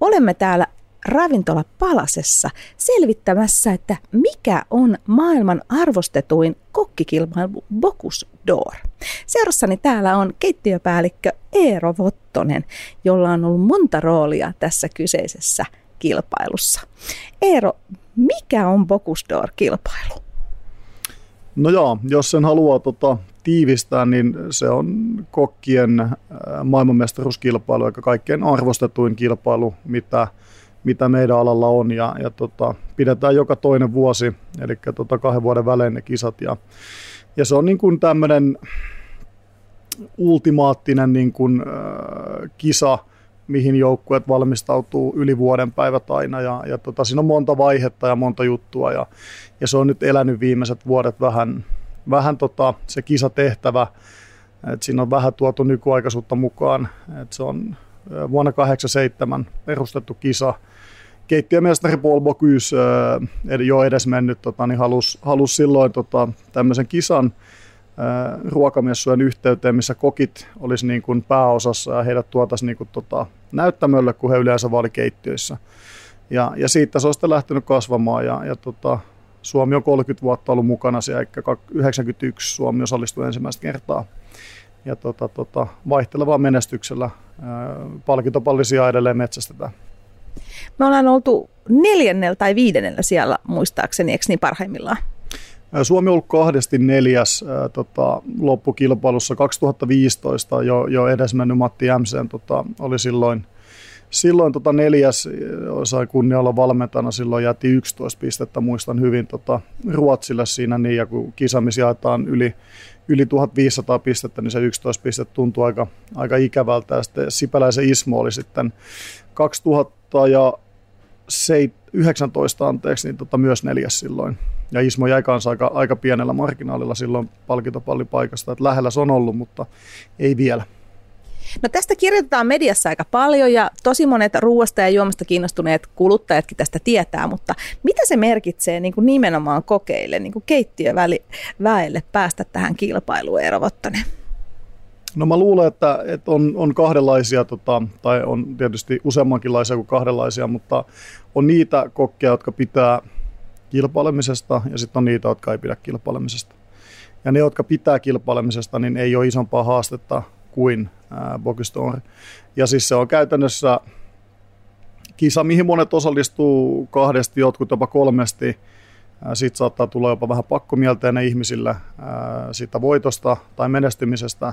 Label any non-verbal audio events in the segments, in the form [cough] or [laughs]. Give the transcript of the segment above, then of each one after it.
olemme täällä ravintola Palasessa selvittämässä, että mikä on maailman arvostetuin kokkikilpailu Bocuse d'Or. Seurassani täällä on keittiöpäällikkö Eero Vottonen, jolla on ollut monta roolia tässä kyseisessä kilpailussa. Eero, mikä on Bocuse d'Or-kilpailu? No joo, jos sen haluaa tota, tiivistää, niin se on kokkien maailmanmestaruuskilpailu, joka kaikkein arvostetuin kilpailu, mitä, mitä meidän alalla on. Ja, ja tota, pidetään joka toinen vuosi, eli tota, kahden vuoden välein ne kisat. Ja, ja se on niin kuin tämmöinen ultimaattinen niin kuin, äh, kisa, mihin joukkueet valmistautuu yli vuoden päivät aina. Ja, ja tota, siinä on monta vaihetta ja monta juttua. Ja, ja se on nyt elänyt viimeiset vuodet vähän, vähän tota, se kisatehtävä. Et siinä on vähän tuotu nykyaikaisuutta mukaan. Et se on vuonna 1987 perustettu kisa. Keittiömestari Paul Bocuse, jo edes mennyt, tota, niin halusi halus silloin tota, tämmöisen kisan ruokamessujen yhteyteen, missä kokit olisi niin kuin pääosassa ja heidät tuotaisiin niin kuin tota, näyttämölle, kun he yleensä vaalikeittiöissä. Ja, ja siitä se on sitten lähtenyt kasvamaan ja, ja tota, Suomi on 30 vuotta ollut mukana siellä, eli 91 Suomi osallistui ensimmäistä kertaa. Ja tota, tota, vaihtelevaa menestyksellä palkintopallisia edelleen metsästetään. Me ollaan oltu neljännellä tai viidennellä siellä muistaakseni, eikö niin parhaimmillaan? Suomi on ollut kahdesti neljäs ää, tota, loppukilpailussa 2015 jo, jo edesmennyt Matti Jämsen tota, oli silloin, silloin tota neljäs, sai kunnia olla valmentajana, silloin jätti 11 pistettä, muistan hyvin tota, Ruotsille siinä niin, ja kun kisamis jaetaan yli, yli 1500 pistettä, niin se 11 pistettä tuntuu aika, aika ikävältä, ja sitten Sipäläisen Ismo oli sitten 2019 anteeksi, niin tota, myös neljäs silloin. Ja Ismo jäi kanssa aika, aika pienellä marginaalilla silloin palkintopallipaikasta, että lähellä se on ollut, mutta ei vielä. No tästä kirjoitetaan mediassa aika paljon ja tosi monet ruoasta ja juomasta kiinnostuneet kuluttajatkin tästä tietää, mutta mitä se merkitsee niin kuin nimenomaan kokeille, niin kuin keittiöväelle päästä tähän kilpailuun, Eero Vottonen? No mä luulen, että, että on, on kahdenlaisia, tota, tai on tietysti useammankinlaisia kuin kahdenlaisia, mutta on niitä kokkeja, jotka pitää kilpailemisesta ja sitten on niitä, jotka ei pidä kilpailemisesta. Ja ne, jotka pitää kilpailemisesta, niin ei ole isompaa haastetta kuin Bogistore. Ja siis se on käytännössä kisa, mihin monet osallistuu kahdesti, jotkut jopa kolmesti. Sitten saattaa tulla jopa vähän pakkomielteinen ihmisillä siitä voitosta tai menestymisestä.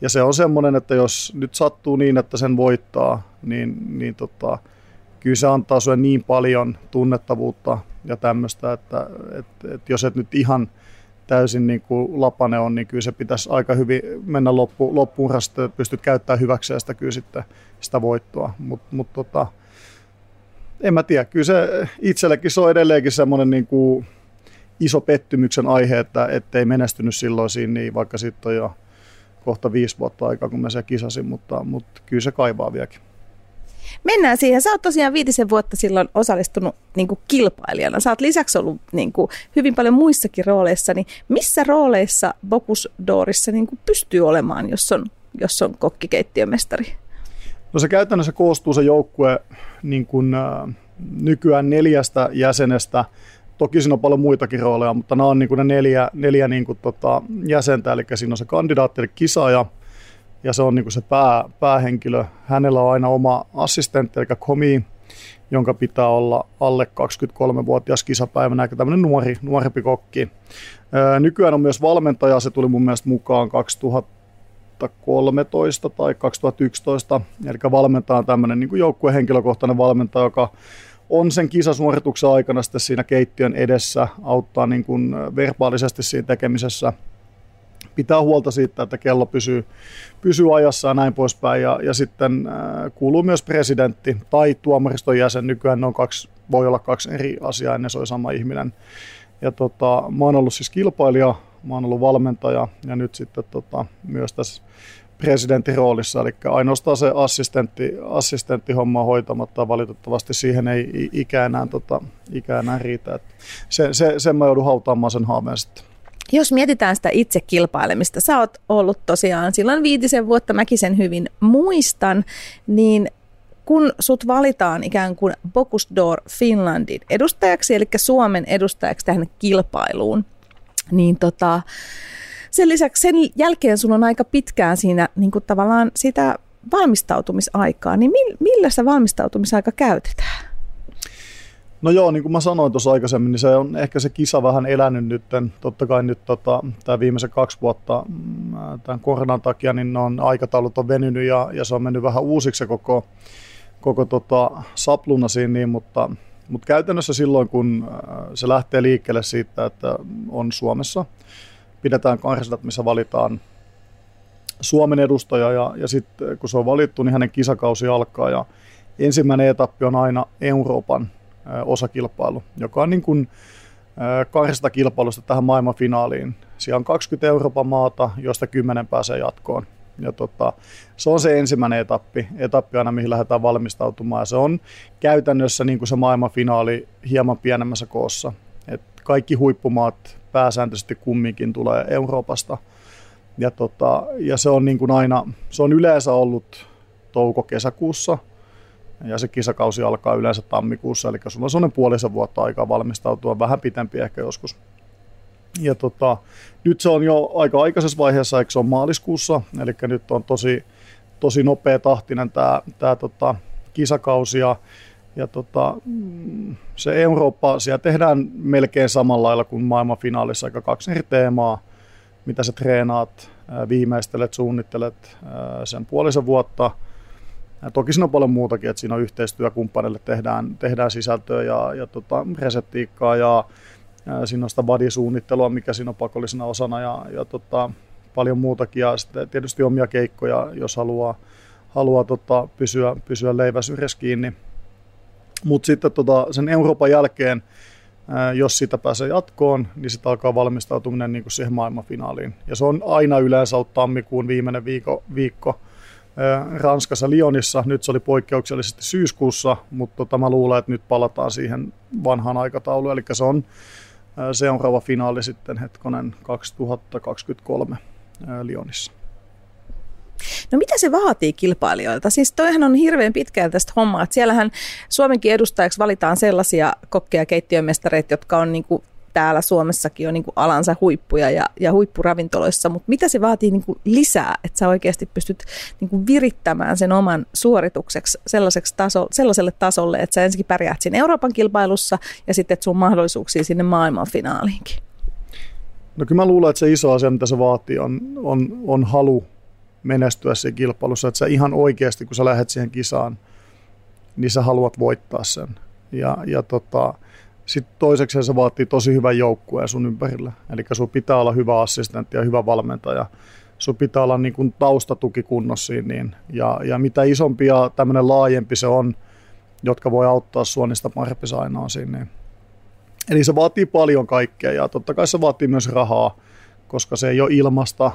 Ja se on semmoinen, että jos nyt sattuu niin, että sen voittaa, niin, niin tota, kyllä se antaa sinulle niin paljon tunnettavuutta ja tämmöistä, että, että, että jos et nyt ihan täysin niin kuin lapane on, niin kyllä se pitäisi aika hyvin mennä loppu, loppuun rasta, että pystyt käyttämään hyväkseen sitä kyllä sitten sitä voittoa. Mutta mut tota, en mä tiedä, kyllä se itsellekin se on edelleenkin semmoinen niin kuin iso pettymyksen aihe, että ei menestynyt silloin siinä, niin vaikka sitten on jo kohta viisi vuotta aikaa, kun mä se kisasin, mutta, mutta kyllä se kaivaa vieläkin. Mennään siihen. Sä oot tosiaan viitisen vuotta silloin osallistunut niin kuin kilpailijana. Sä oot lisäksi ollut niin kuin, hyvin paljon muissakin rooleissa. Niin missä rooleissa Bocus Doorissa niin kuin pystyy olemaan, jos on, jos on kokkikeittiömestari? No se käytännössä koostuu se joukkue niin kuin, äh, nykyään neljästä jäsenestä. Toki siinä on paljon muitakin rooleja, mutta nämä on niin kuin ne neljä, neljä niin kuin, tota, jäsentä. Eli siinä on se kandidaatti, eli kisaaja, ja se on niin kuin se pää, päähenkilö. Hänellä on aina oma assistentti, eli komi, jonka pitää olla alle 23-vuotias kisapäivänä, eli tämmöinen nuori, nuorempi kokki. Nykyään on myös valmentaja, se tuli mun mielestä mukaan 2013 tai 2011, eli valmentaa tämmöinen niin joukkueen henkilökohtainen valmentaja, joka on sen kisasuorituksen aikana sitten siinä keittiön edessä, auttaa niin kuin verbaalisesti siinä tekemisessä – pitää huolta siitä, että kello pysyy, pysyy ajassa ja näin poispäin. Ja, ja sitten äh, kuuluu myös presidentti tai tuomariston jäsen. Nykyään ne on kaksi, voi olla kaksi eri asiaa, ennen se on sama ihminen. Ja tota, mä oon ollut siis kilpailija, mä oon ollut valmentaja ja nyt sitten tota, myös tässä presidentin roolissa, eli ainoastaan se assistentti, assistenttihomma hoitamatta, valitettavasti siihen ei ikä enää, tota, ikä enää riitä. Se, se, sen mä joudun hautaamaan sen haaveen sitten. Jos mietitään sitä itse kilpailemista, sä oot ollut tosiaan silloin viitisen vuotta, mäkin sen hyvin muistan, niin kun sut valitaan ikään kuin Bocuse d'Or Finlandin edustajaksi, eli Suomen edustajaksi tähän kilpailuun, niin tota, sen lisäksi sen jälkeen sulla on aika pitkään siinä niin kuin tavallaan sitä valmistautumisaikaa, niin millä se valmistautumisaika käytetään? No joo, niin kuin mä sanoin tuossa aikaisemmin, niin se on ehkä se kisa vähän elänyt nyt. Totta kai nyt tota, tämä viimeiset kaksi vuotta mm, tämän koronan takia, niin on, aikataulut on venynyt ja, ja se on mennyt vähän uusiksi se koko, koko tota, sapluna siinä, niin, mutta, mutta käytännössä silloin, kun se lähtee liikkeelle siitä, että on Suomessa, pidetään karsat, missä valitaan Suomen edustaja ja, ja sitten kun se on valittu, niin hänen kisakausi alkaa ja ensimmäinen etappi on aina Euroopan osakilpailu, joka on niin kuin kahdesta kilpailusta tähän maailmanfinaaliin. Siellä on 20 Euroopan maata, joista 10 pääsee jatkoon. Ja tota, se on se ensimmäinen etappi, etappi aina mihin lähdetään valmistautumaan. Ja se on käytännössä niin kuin se maailmanfinaali hieman pienemmässä koossa. Et kaikki huippumaat pääsääntöisesti kumminkin tulee Euroopasta. Ja, tota, ja se on niin kuin aina, se on yleensä ollut touko-kesäkuussa – ja se kisakausi alkaa yleensä tammikuussa, eli sulla on sellainen puolisen vuotta aikaa valmistautua, vähän pitempi ehkä joskus. Ja tota, nyt se on jo aika aikaisessa vaiheessa, eikö se on maaliskuussa, eli nyt on tosi, tosi nopea tahtinen tämä, tämä tota, kisakausi ja, ja tota, mm, se Eurooppa, siellä tehdään melkein samalla lailla kuin maailmanfinaalissa, aika kaksi eri teemaa, mitä sä treenaat, viimeistelet, suunnittelet sen puolisen vuotta – ja toki siinä on paljon muutakin, että siinä on yhteistyökumppanille tehdään, tehdään sisältöä ja, ja tota, reseptiikkaa ja, ja siinä on sitä bodysuunnittelua, mikä siinä on pakollisena osana ja, ja tota, paljon muutakin ja sitten tietysti omia keikkoja, jos haluaa, haluaa tota, pysyä, pysyä leiväsyrjässä kiinni. Mutta sitten tota, sen Euroopan jälkeen, jos sitä pääsee jatkoon, niin sitten alkaa valmistautuminen niin kuin siihen maailmanfinaaliin. Ja se on aina yleensä tammikuun viimeinen viikko, viikko Ranskassa Lyonissa. Nyt se oli poikkeuksellisesti syyskuussa, mutta tota, mä luulen, että nyt palataan siihen vanhaan aikatauluun. Eli se on seuraava finaali sitten hetkonen 2023 Lyonissa. No mitä se vaatii kilpailijoilta? Siis toihan on hirveän pitkään tästä hommaa, että siellähän Suomenkin edustajaksi valitaan sellaisia kokkeja keittiömestareita, jotka on niin kuin täällä Suomessakin on niin kuin alansa huippuja ja, ja huippuravintoloissa, mutta mitä se vaatii niin kuin lisää, että sä oikeasti pystyt niin kuin virittämään sen oman suoritukseksi sellaiseksi taso, sellaiselle tasolle, että sä ensinnäkin pärjäät siinä Euroopan kilpailussa ja sitten että sun mahdollisuuksia sinne maailman finaaliinkin? No kyllä mä luulen, että se iso asia, mitä se vaatii, on, on, on halu menestyä siinä kilpailussa, että sä ihan oikeasti, kun sä lähdet siihen kisaan, niin sä haluat voittaa sen. Ja, ja tota, sitten toiseksi se vaatii tosi hyvän joukkueen sun ympärillä. Eli sun pitää olla hyvä assistentti ja hyvä valmentaja. Sun pitää olla niin kuin taustatuki kunnossa niin, ja, ja mitä isompi ja tämmöinen laajempi se on, jotka voi auttaa sua niistä siinä. Niin. Eli se vaatii paljon kaikkea ja totta kai se vaatii myös rahaa, koska se ei ole ilmasta,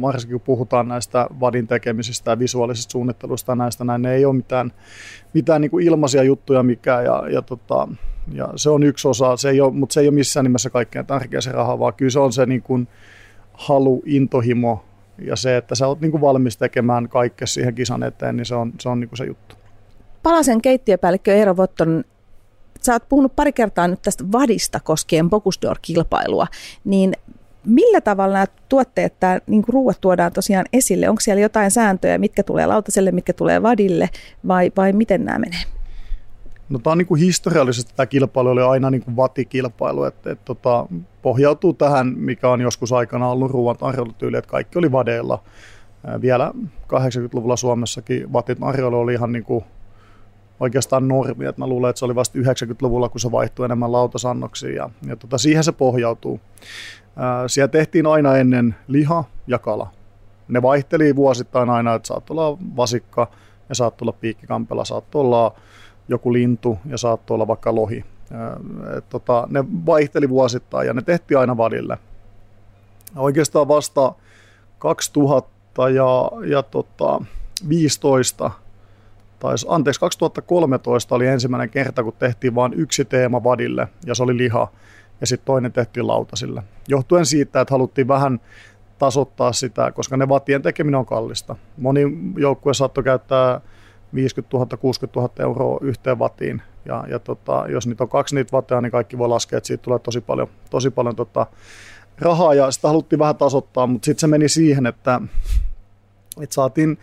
varsinkin kun puhutaan näistä vadin tekemisistä ja visuaalisista suunnittelusta näistä, näin ne ei ole mitään, mitään niin kuin ilmaisia juttuja mikään ja, ja tota, ja se on yksi osa, se ei ole, mutta se ei ole missään nimessä kaikkein tärkeä se raha, vaan kyllä se on se niin kuin halu, intohimo ja se, että sä oot niin kuin valmis tekemään kaikkea siihen kisan eteen, niin se on se, on niin kuin se juttu. Palasen keittiöpäällikkö Eero Votton, sä oot puhunut pari kertaa nyt tästä vadista koskien Bocuse niin millä tavalla nämä tuotteet, tämä niin ruuat tuodaan tosiaan esille? Onko siellä jotain sääntöjä, mitkä tulee lautaselle, mitkä tulee vadille vai, vai miten nämä menee? No tämä on niin kuin historiallisesti tämä kilpailu oli aina niin kuin vatikilpailu, että, että tota, pohjautuu tähän, mikä on joskus aikana ollut ruoan tarjoilutyyli, että kaikki oli vadeilla. Vielä 80-luvulla Suomessakin tarjoilu oli ihan niin kuin oikeastaan normi, että mä luulen, että se oli vasta 90-luvulla, kun se vaihtui enemmän lautasannoksiin ja, ja tota, siihen se pohjautuu. Siellä tehtiin aina ennen liha ja kala. Ne vaihteli vuosittain aina, että saattoi olla vasikka ja saattoi olla piikkikampela, saattoi olla joku lintu ja saattoi olla vaikka lohi. Et tota, ne vaihteli vuosittain ja ne tehtiin aina vadille. Oikeastaan vasta 2000 ja, ja tota, 15 tai anteeksi, 2013 oli ensimmäinen kerta, kun tehtiin vain yksi teema vadille, ja se oli liha, ja sitten toinen tehtiin lautasille. Johtuen siitä, että haluttiin vähän tasoittaa sitä, koska ne vatien tekeminen on kallista. Moni joukkue saattoi käyttää 50 000, 60 000 euroa yhteen vatiin. Ja, ja tota, jos niitä on kaksi niitä vatteja, niin kaikki voi laskea, että siitä tulee tosi paljon, tosi paljon tota, rahaa. Ja sitä haluttiin vähän tasoittaa, mutta sitten se meni siihen, että, että saatiin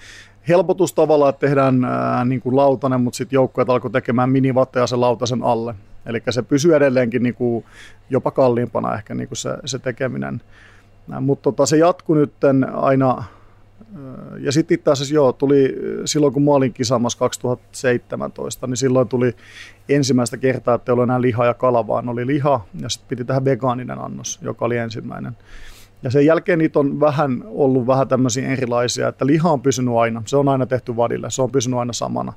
helpotus tavallaan, että tehdään ää, niin kuin lautanen, mutta sitten joukkueet alkoi tekemään minivatteja sen lautasen alle. Eli se pysyy edelleenkin niin kuin jopa kalliimpana ehkä niin kuin se, se tekeminen. Mutta tota, se jatkui nyt aina, ja sitten itse asiassa joo, tuli silloin kun mä olin kisaamassa 2017, niin silloin tuli ensimmäistä kertaa, että ei ollut enää liha ja kala, vaan oli liha, ja sitten piti tähän vegaaninen annos, joka oli ensimmäinen. Ja sen jälkeen niitä on vähän ollut vähän tämmöisiä erilaisia, että liha on pysynyt aina, se on aina tehty vadille, se on pysynyt aina samana.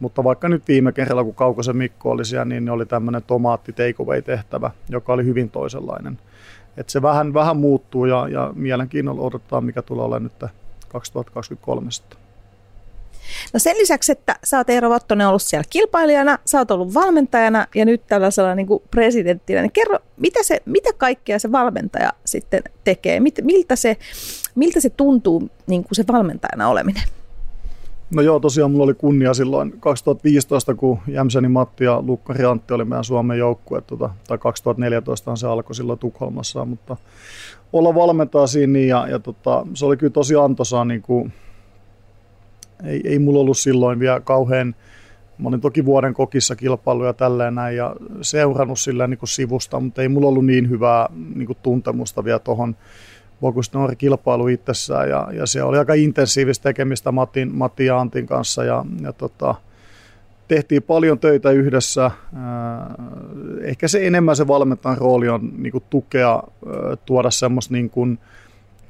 Mutta vaikka nyt viime kerralla, kun Kaukosen Mikko oli siellä, niin oli tämmöinen tomaatti takeaway-tehtävä, joka oli hyvin toisenlainen. Et se vähän, vähän muuttuu ja, ja mielenkiinnolla odottaa, mikä tulee olemaan nyt 2023 sitten. No sen lisäksi, että sä oot Eero Vattonen ollut siellä kilpailijana, sä oot ollut valmentajana ja nyt tällaisella niin kuin presidenttinä, niin kerro, mitä, se, mitä kaikkea se valmentaja sitten tekee? Miltä se, miltä se tuntuu niin kuin se valmentajana oleminen? No joo, tosiaan mulla oli kunnia silloin 2015, kun Jämseni Matti ja Lukkari Antti oli meidän Suomen joukkue, tota, tai 2014 se alkoi silloin Tukholmassa, mutta olla valmentaa siinä niin, ja, ja tota, se oli kyllä tosi antoisaa, niin kuin, ei, ei mulla ollut silloin vielä kauhean, mä olin toki vuoden kokissa kilpailuja tälleen näin ja seurannut sillä niin kuin sivusta, mutta ei mulla ollut niin hyvää niin kuin tuntemusta vielä tuohon Bogus Nord kilpailu itsessään ja, ja se oli aika intensiivistä tekemistä Matin, Matti ja Antin kanssa ja, ja tota, tehtiin paljon töitä yhdessä. Ehkä se enemmän se valmentajan rooli on niin kuin tukea, tuoda semmoista niin kuin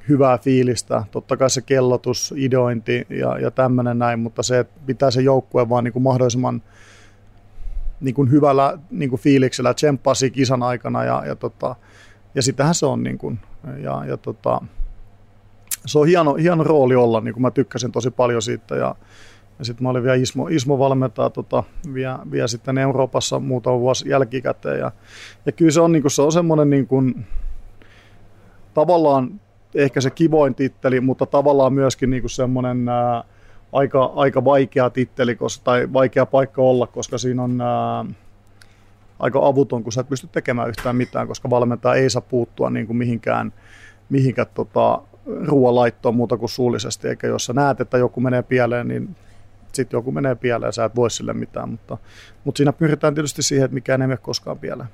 hyvää fiilistä. Totta kai se kellotus, ideointi ja, ja tämmöinen näin, mutta se, että pitää se joukkue vaan niin kuin mahdollisimman niin kuin hyvällä niin kuin fiiliksellä tsemppaa kisan aikana ja, ja, tota, ja sitähän se on niin kuin, ja, ja tota, se on hieno, hieno rooli olla, niin kuin mä tykkäsin tosi paljon siitä. Ja, ja sitten mä olin vielä Ismo, Ismo valmentaa tota, vielä, vielä, sitten Euroopassa muutama vuosi jälkikäteen. Ja, ja kyllä se on, niin kuin, se on semmoinen niin kuin, tavallaan ehkä se kivoin titteli, mutta tavallaan myöskin niin kuin semmoinen ää, aika, aika vaikea titteli koska, tai vaikea paikka olla, koska siinä on ää, aika avuton, kun sä et pysty tekemään yhtään mitään, koska valmentaja ei saa puuttua niin kuin mihinkään, mihinkään tota, ruoanlaittoon muuta kuin suullisesti, eikä jos sä näet, että joku menee pieleen, niin sitten joku menee pieleen, sä et voi sille mitään, mutta, mutta siinä pyritään tietysti siihen, että mikään ei mene koskaan pieleen.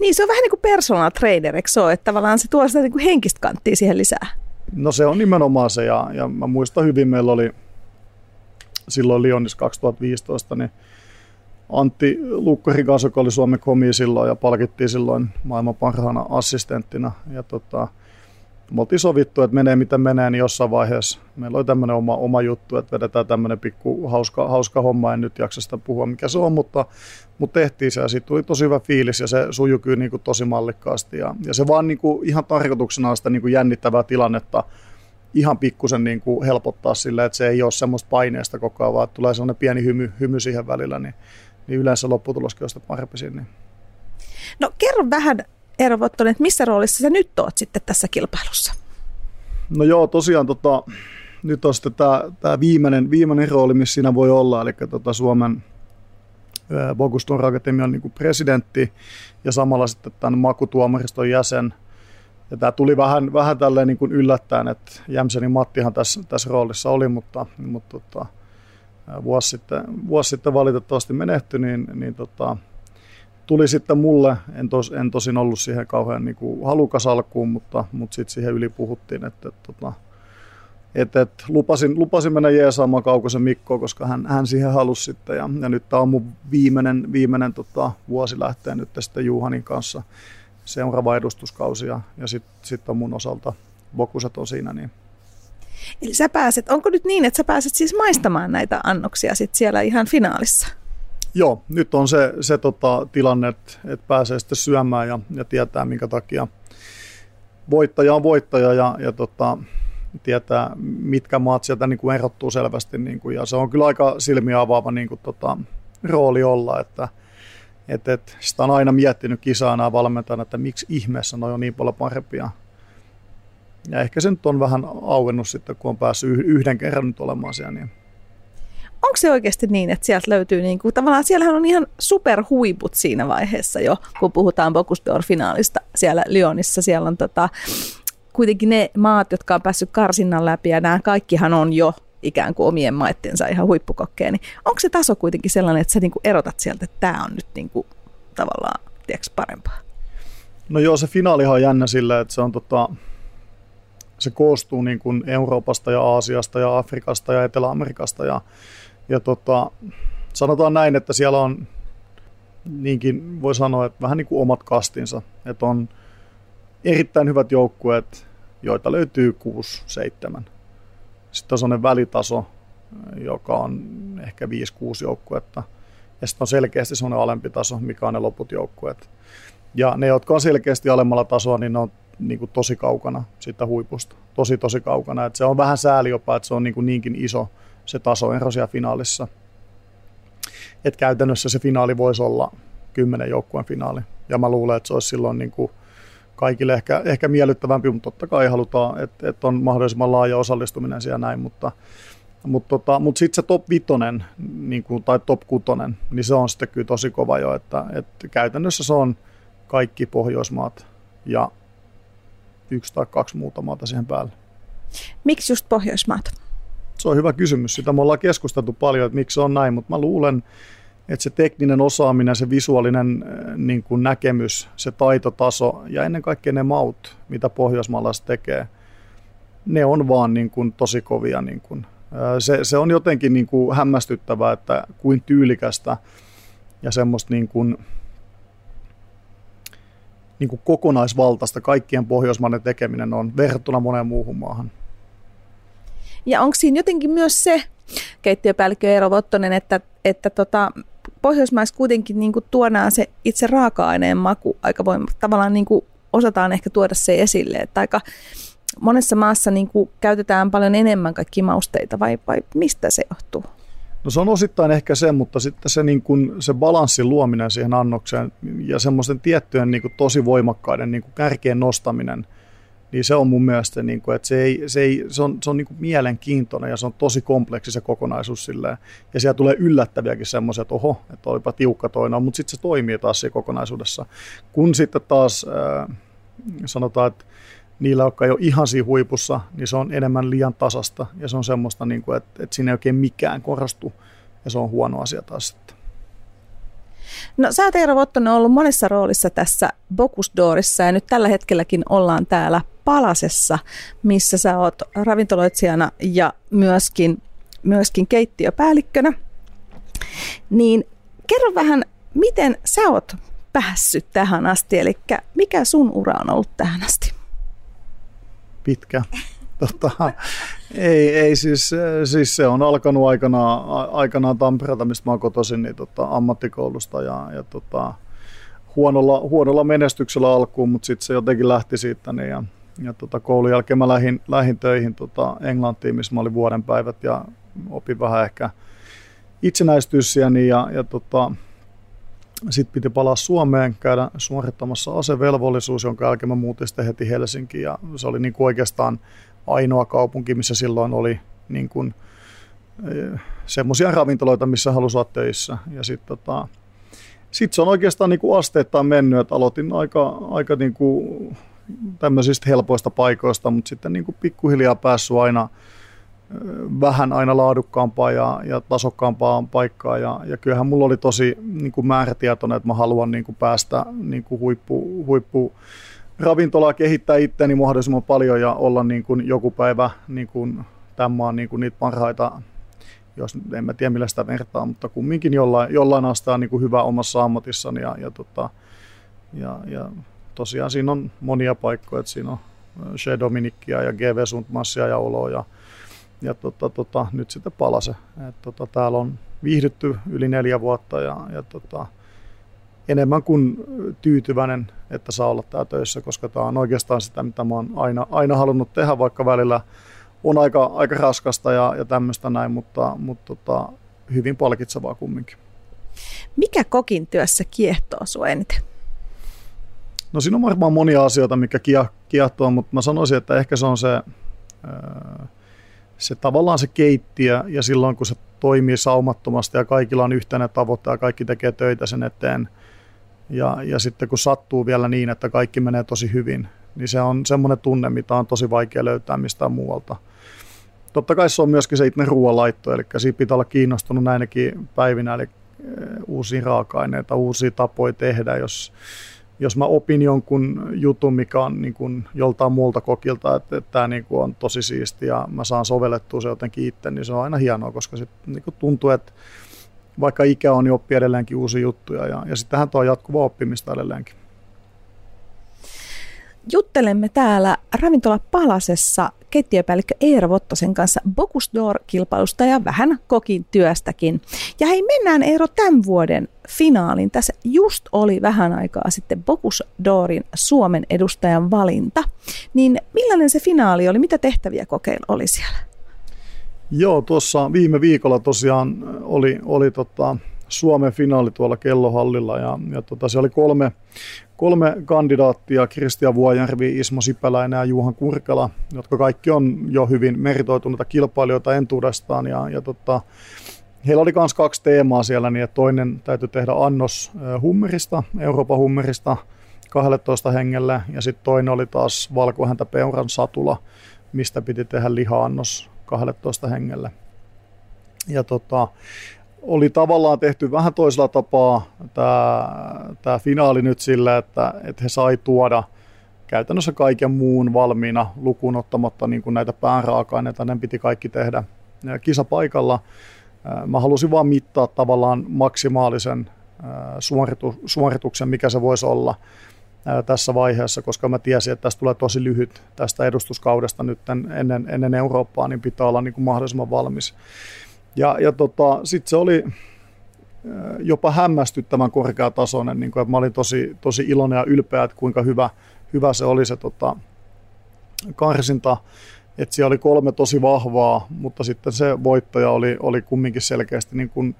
Niin, se on vähän niin kuin personal trainer, eikö se ole? Että tavallaan se tuo sitä niin kuin henkistä kanttia siihen lisää. No se on nimenomaan se, ja, ja mä muistan hyvin, meillä oli silloin Lionissa 2015, niin Antti Lukkari kanssa, joka oli Suomen komi silloin ja palkittiin silloin maailman parhaana assistenttina. Ja tota, me oltiin sovittu, että menee miten menee, niin jossain vaiheessa meillä oli tämmöinen oma, oma juttu, että vedetään tämmöinen pikku hauska, hauska homma, en nyt jaksa sitä puhua mikä se on, mutta, mutta tehtiin se ja siitä tuli tosi hyvä fiilis ja se sujui kyllä niin kuin tosi mallikkaasti ja, ja se vaan niin kuin ihan tarkoituksena sitä niin kuin jännittävää tilannetta ihan pikkusen niin kuin helpottaa sillä, että se ei ole semmoista paineesta koko ajan, vaan tulee semmoinen pieni hymy, hymy siihen välillä, niin, niin yleensä lopputuloskin on sitä parempi sinne. No kerro vähän Eero Vottonen, että missä roolissa sä nyt oot sitten tässä kilpailussa? No joo, tosiaan tota, nyt on sitten tämä, tämä viimeinen, viimeinen rooli, missä siinä voi olla, eli tota Suomen Boguston Akatemian niin kuin presidentti ja samalla sitten tämän makutuomariston jäsen. Ja tämä tuli vähän, vähän tälleen niin kuin yllättäen, että Jämsenin Mattihan tässä, tässä roolissa oli, mutta, mutta tota, vuosi, sitten, vuosi sitten valitettavasti menehtyi, niin, niin tota, tuli sitten mulle, en, tos, en tosin ollut siihen kauhean niin kuin halukas alkuun, mutta, mutta sitten siihen yli puhuttiin, että, että, tota, että, että lupasin, lupasin mennä jeesaamaan Kaukosen Mikkoa, koska hän, hän siihen halusi sitten. Ja, ja nyt tämä on mun viimeinen, viimeinen tota, vuosi lähtee nyt sitten Juhanin kanssa seuraava edustuskausi ja, ja sitten sit on mun osalta Bokuset on siinä. Niin. Eli sä pääset, onko nyt niin, että sä pääset siis maistamaan näitä annoksia sit siellä ihan finaalissa? Joo, nyt on se, se tota, tilanne, että, että pääsee sitten syömään ja, ja tietää minkä takia voittaja on voittaja ja, ja tota, tietää mitkä maat sieltä niin kuin erottuu selvästi. Niin kuin, ja se on kyllä aika silmiä avaava niin kuin, tota, rooli olla, että et, et, sitä on aina miettinyt kisaana valmentajana, että miksi ihmeessä ne on niin paljon parempia. Ja ehkä se nyt on vähän auennut sitten, kun on päässyt yhden kerran nyt olemaan siellä. Niin onko se oikeasti niin, että sieltä löytyy, niin kuin, tavallaan siellähän on ihan superhuiput siinä vaiheessa jo, kun puhutaan Bocuse-finaalista siellä Lyonissa. Siellä on tota, kuitenkin ne maat, jotka on päässyt karsinnan läpi ja nämä kaikkihan on jo ikään kuin omien maittensa ihan huippukokkeen, niin onko se taso kuitenkin sellainen, että sä niin kuin erotat sieltä, että tämä on nyt niin kuin, tavallaan tiedätkö, parempaa? No joo, se finaalihan on jännä sillä, että se on tota, se koostuu niin kuin Euroopasta ja Aasiasta ja Afrikasta ja Etelä-Amerikasta ja, ja tota, sanotaan näin, että siellä on niinkin voi sanoa, että vähän niin kuin omat kastinsa, että on erittäin hyvät joukkueet, joita löytyy 6-7. Sitten on sellainen välitaso, joka on ehkä 5-6 joukkuetta. Ja sitten on selkeästi sellainen alempi taso, mikä on ne loput joukkueet. Ja ne, jotka on selkeästi alemmalla tasoa, niin ne on niin kuin tosi kaukana siitä huipusta. Tosi, tosi kaukana. Et se on vähän sääli jopa, että se on niin kuin niinkin iso se tasoero siellä finaalissa. Et käytännössä se finaali voisi olla kymmenen joukkueen finaali. Ja mä luulen, että se olisi silloin niin kuin kaikille ehkä, ehkä miellyttävämpi, mutta totta kai halutaan, että, että on mahdollisimman laaja osallistuminen siellä näin, mutta, mutta, tota, mutta sitten se top vitonen niin kuin, tai top kutonen, niin se on sitten kyllä tosi kova jo, että, että käytännössä se on kaikki Pohjoismaat ja yksi tai kaksi muuta maata siihen päälle. Miksi just Pohjoismaat? Se on hyvä kysymys. Sitä me ollaan keskusteltu paljon, että miksi se on näin, mutta mä luulen, että se tekninen osaaminen, se visuaalinen äh, niin kuin näkemys, se taitotaso ja ennen kaikkea ne maut, mitä pohjoismaalaiset tekee, ne on vaan niin kuin tosi kovia. Niin kuin. Äh, se, se on jotenkin niin kuin hämmästyttävää, että kuin tyylikästä ja semmoista niin kuin, niin kuin kokonaisvaltaista kaikkien pohjoismaiden tekeminen on verrattuna moneen muuhun maahan. Ja onko siinä jotenkin myös se, keittiöpäällikkö Eero Vottonen, että, että tota, Pohjoismaissa kuitenkin niin kuin tuodaan se itse raaka-aineen maku aika voimakkaasti. Tavallaan niin kuin osataan ehkä tuoda se esille, että aika monessa maassa niin kuin käytetään paljon enemmän kaikki mausteita vai, vai mistä se johtuu? No se on osittain ehkä se, mutta sitten se, niin kuin, se balanssin luominen siihen annokseen ja semmoisten tiettyjen niin kuin, tosi voimakkaiden niin kuin, kärkien nostaminen, niin se on mun mielestä, niin kuin, että se, ei, se, ei, se on, se on niin kuin mielenkiintoinen ja se on tosi kompleksi se kokonaisuus silleen. Ja siellä tulee yllättäviäkin semmoisia, että oho, että olipa tiukka toinen, mutta sitten se toimii taas siinä kokonaisuudessa. Kun sitten taas äh, sanotaan, että niillä, jotka ei ole ihan siinä huipussa, niin se on enemmän liian tasasta ja se on semmoista, niin kuin, että, että siinä ei oikein mikään korostu ja se on huono asia taas sitten. No sä Eero Vottonen ollut monessa roolissa tässä Bocuse ja nyt tällä hetkelläkin ollaan täällä Palasessa, missä sä oot ravintoloitsijana ja myöskin, myöskin keittiöpäällikkönä. Niin kerro vähän, miten sä oot päässyt tähän asti, eli mikä sun ura on ollut tähän asti? Pitkä. [laughs] Tota, ei, ei siis, siis, se on alkanut aikanaan, aikanaan Tampereelta, mistä mä kotoisin, niin tota, ammattikoulusta ja, ja tota, huonolla, huonolla menestyksellä alkuun, mutta sitten se jotenkin lähti siitä. Niin, ja, ja tota, koulun jälkeen mä lähdin, lähdin töihin tota, Englantiin, missä mä olin vuoden päivät ja opin vähän ehkä itsenäistyssiäni ja, ja tota, sitten piti palaa Suomeen, käydä suorittamassa asevelvollisuus, jonka jälkeen mä muutin sitten heti Helsinkiin. Ja se oli niin kuin oikeastaan ainoa kaupunki, missä silloin oli niin kuin, e, semmoisia ravintoloita, missä halusi olla töissä. Ja sitten tota, sit se on oikeastaan niin kuin asteittain mennyt, että aloitin aika, aika niin kuin tämmöisistä helpoista paikoista, mutta sitten niin kuin pikkuhiljaa päässyt aina – vähän aina laadukkaampaa ja, ja tasokkaampaa paikkaa. Ja, ja kyllähän mulla oli tosi niin kuin määrätietoinen, että mä haluan niin kuin päästä niin kuin huippu, huippu ravintolaa kehittää itseäni mahdollisimman paljon ja olla niin kuin joku päivä niin kuin tämän maan niin kuin niitä parhaita, jos en mä tiedä millä sitä vertaa, mutta kumminkin jollain, jollain astaa niin hyvä omassa ammatissani ja, ja, tota, ja, ja tosiaan siinä on monia paikkoja, että siinä on Che Dominikkia ja GV Sundmassia ja Oloa ja ja tota, tota, nyt sitten palase. Et, tota, täällä on viihdytty yli neljä vuotta ja, ja tota, enemmän kuin tyytyväinen, että saa olla täällä töissä, koska tämä on oikeastaan sitä, mitä mä oon aina, aina halunnut tehdä, vaikka välillä on aika, aika raskasta ja, ja tämmöistä näin, mutta, mutta tota, hyvin palkitsevaa kumminkin. Mikä kokin työssä kiehtoo sinua eniten? No siinä on varmaan monia asioita, mikä kiehtoo, mutta mä sanoisin, että ehkä se on se, se tavallaan se keittiö ja silloin kun se toimii saumattomasti ja kaikilla on yhteinen tavoite ja kaikki tekee töitä sen eteen. Ja, ja sitten kun sattuu vielä niin, että kaikki menee tosi hyvin, niin se on semmoinen tunne, mitä on tosi vaikea löytää mistään muualta. Totta kai se on myöskin se itse ruoanlaitto, eli siitä pitää olla kiinnostunut näinäkin päivinä, eli uusia raaka-aineita, uusia tapoja tehdä, jos, jos mä opin jonkun jutun, mikä on niin kuin joltain muulta kokilta, että, että tämä niin kuin on tosi siisti ja mä saan sovellettua se jotenkin itse, niin se on aina hienoa, koska sit niin kuin tuntuu, että vaikka ikä on, niin oppii edelleenkin uusia juttuja ja, ja sittenhän tuo jatkuva oppimista edelleenkin. Juttelemme täällä ravintola Palasessa keittiöpäällikkö Eero Vottosen kanssa Bocuse d'Or-kilpailusta ja vähän kokin työstäkin. Ja hei, mennään Eero tämän vuoden finaalin. Tässä just oli vähän aikaa sitten Bocuse d'Orin Suomen edustajan valinta. Niin millainen se finaali oli? Mitä tehtäviä kokeilla oli siellä? Joo, tuossa viime viikolla tosiaan oli, oli tota, Suomen finaali tuolla kellohallilla ja, ja tota, se oli kolme, kolme kandidaattia, Kristian Vuojärvi, Ismo Sipäläinen ja Juhan Kurkela, jotka kaikki on jo hyvin meritoituneita kilpailijoita entuudestaan ja, ja tota, Heillä oli myös kaksi teemaa siellä, niin että toinen täytyy tehdä annos hummerista, Euroopan hummerista 12 hengelle, ja sitten toinen oli taas valkohäntä peuran satula, mistä piti tehdä liha-annos 12 hengelle. Ja tota, oli tavallaan tehty vähän toisella tapaa tämä, tämä finaali nyt sillä, että, että he sai tuoda käytännössä kaiken muun valmiina lukuun ottamatta niin kuin näitä pääraaka-aineita, ne piti kaikki tehdä kisapaikalla. Mä halusin vaan mittaa tavallaan maksimaalisen suoritu, suorituksen, mikä se voisi olla tässä vaiheessa, koska mä tiesin, että tästä tulee tosi lyhyt tästä edustuskaudesta nyt ennen, ennen Eurooppaa, niin pitää olla niin kuin mahdollisimman valmis. Ja, ja tota, sitten se oli jopa hämmästyttävän korkeatasoinen, niin kuin, että mä olin tosi, tosi iloinen ja ylpeä, että kuinka hyvä, hyvä se oli se tota, karsinta. Että siellä oli kolme tosi vahvaa, mutta sitten se voittaja oli, oli kumminkin selkeästi niin kuin,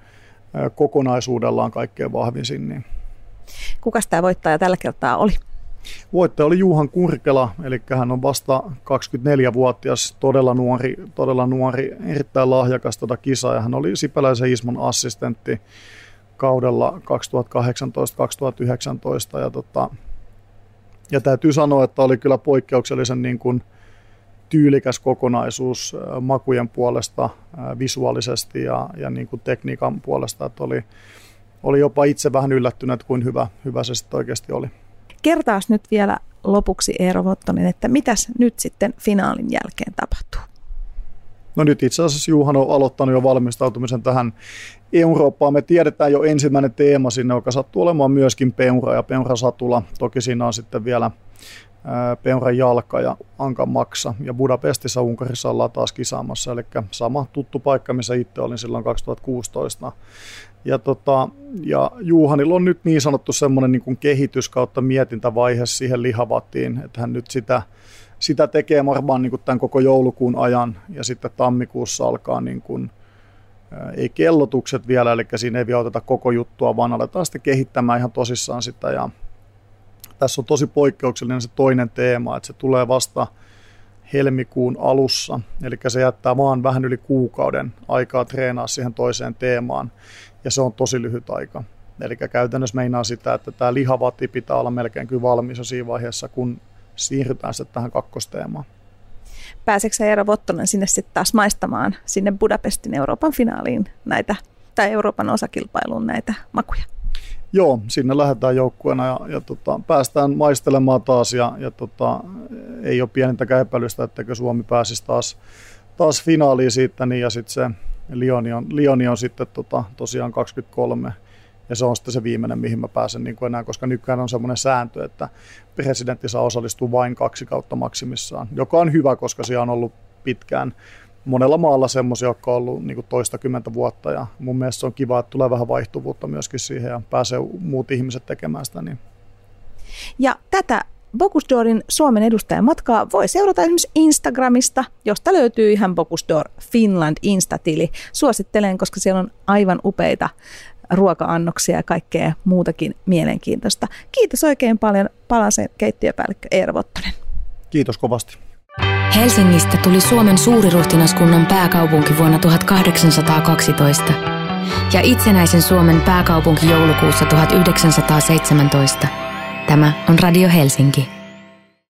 kokonaisuudellaan kaikkein vahvisin. Niin. Kuka tämä voittaja tällä kertaa oli? Voittaja oli Juhan Kurkela, eli hän on vasta 24-vuotias, todella nuori, todella nuori erittäin lahjakas tuota kisa, ja hän oli Sipäläisen Ismon assistentti kaudella 2018-2019, ja, tota, ja täytyy sanoa, että oli kyllä poikkeuksellisen niin kuin tyylikäs kokonaisuus makujen puolesta, visuaalisesti ja, ja niin kuin tekniikan puolesta, että oli, oli jopa itse vähän yllättynyt, kuin hyvä, hyvä se sitten oikeasti oli kertaas nyt vielä lopuksi Eero Vottonen, että mitäs nyt sitten finaalin jälkeen tapahtuu? No nyt itse asiassa Juhan on aloittanut jo valmistautumisen tähän Eurooppaan. Me tiedetään jo ensimmäinen teema sinne, joka sattuu olemaan myöskin peura ja peurasatula. Toki siinä on sitten vielä peuran jalka ja ankan maksa. Ja Budapestissa Unkarissa ollaan taas kisaamassa, eli sama tuttu paikka, missä itse olin silloin 2016. Ja, tota, ja Juhanilla on nyt niin sanottu semmoinen niin kehitys kautta mietintävaihe siihen lihavattiin, että hän nyt sitä, sitä tekee varmaan niin kuin tämän koko joulukuun ajan ja sitten tammikuussa alkaa niin kuin, ei kellotukset vielä, eli siinä ei vielä oteta koko juttua, vaan aletaan sitten kehittämään ihan tosissaan sitä. Ja tässä on tosi poikkeuksellinen se toinen teema, että se tulee vasta helmikuun alussa, eli se jättää vaan vähän yli kuukauden aikaa treenaa siihen toiseen teemaan ja se on tosi lyhyt aika. Eli käytännössä meinaa sitä, että tämä lihavatti pitää olla melkein kyllä valmis jo siinä vaiheessa, kun siirrytään sitten tähän kakkosteemaan. Pääseekö se Eero Vottonen sinne sitten taas maistamaan sinne Budapestin Euroopan finaaliin näitä, tai Euroopan osakilpailuun näitä makuja? Joo, sinne lähdetään joukkueena ja, ja tota, päästään maistelemaan taas ja, ja tota, ei ole pienintäkään epäilystä, että Suomi pääsisi taas, taas finaaliin siitä niin, ja sitten se Lioni on, Lioni on sitten tota, tosiaan 23 ja se on sitten se viimeinen, mihin mä pääsen niin kuin enää, koska nykyään on semmoinen sääntö, että presidentti saa osallistua vain kaksi kautta maksimissaan, joka on hyvä, koska siellä on ollut pitkään monella maalla semmoisia, jotka on ollut niin toista kymmentä vuotta ja mun mielestä se on kiva, että tulee vähän vaihtuvuutta myöskin siihen ja pääsee muut ihmiset tekemään sitä. Niin. Ja tätä Bocuse d'Orin Suomen edustajan matkaa voi seurata esimerkiksi Instagramista, josta löytyy ihan Bocuse d'Or Finland Instatili. Suosittelen, koska siellä on aivan upeita ruoka-annoksia ja kaikkea muutakin mielenkiintoista. Kiitos oikein paljon Palasen keittiöpäällikkö Eero Vottonen. Kiitos kovasti. Helsingistä tuli Suomen suuriruhtinaskunnan pääkaupunki vuonna 1812 ja itsenäisen Suomen pääkaupunki joulukuussa 1917. Tämä on Radio Helsinki.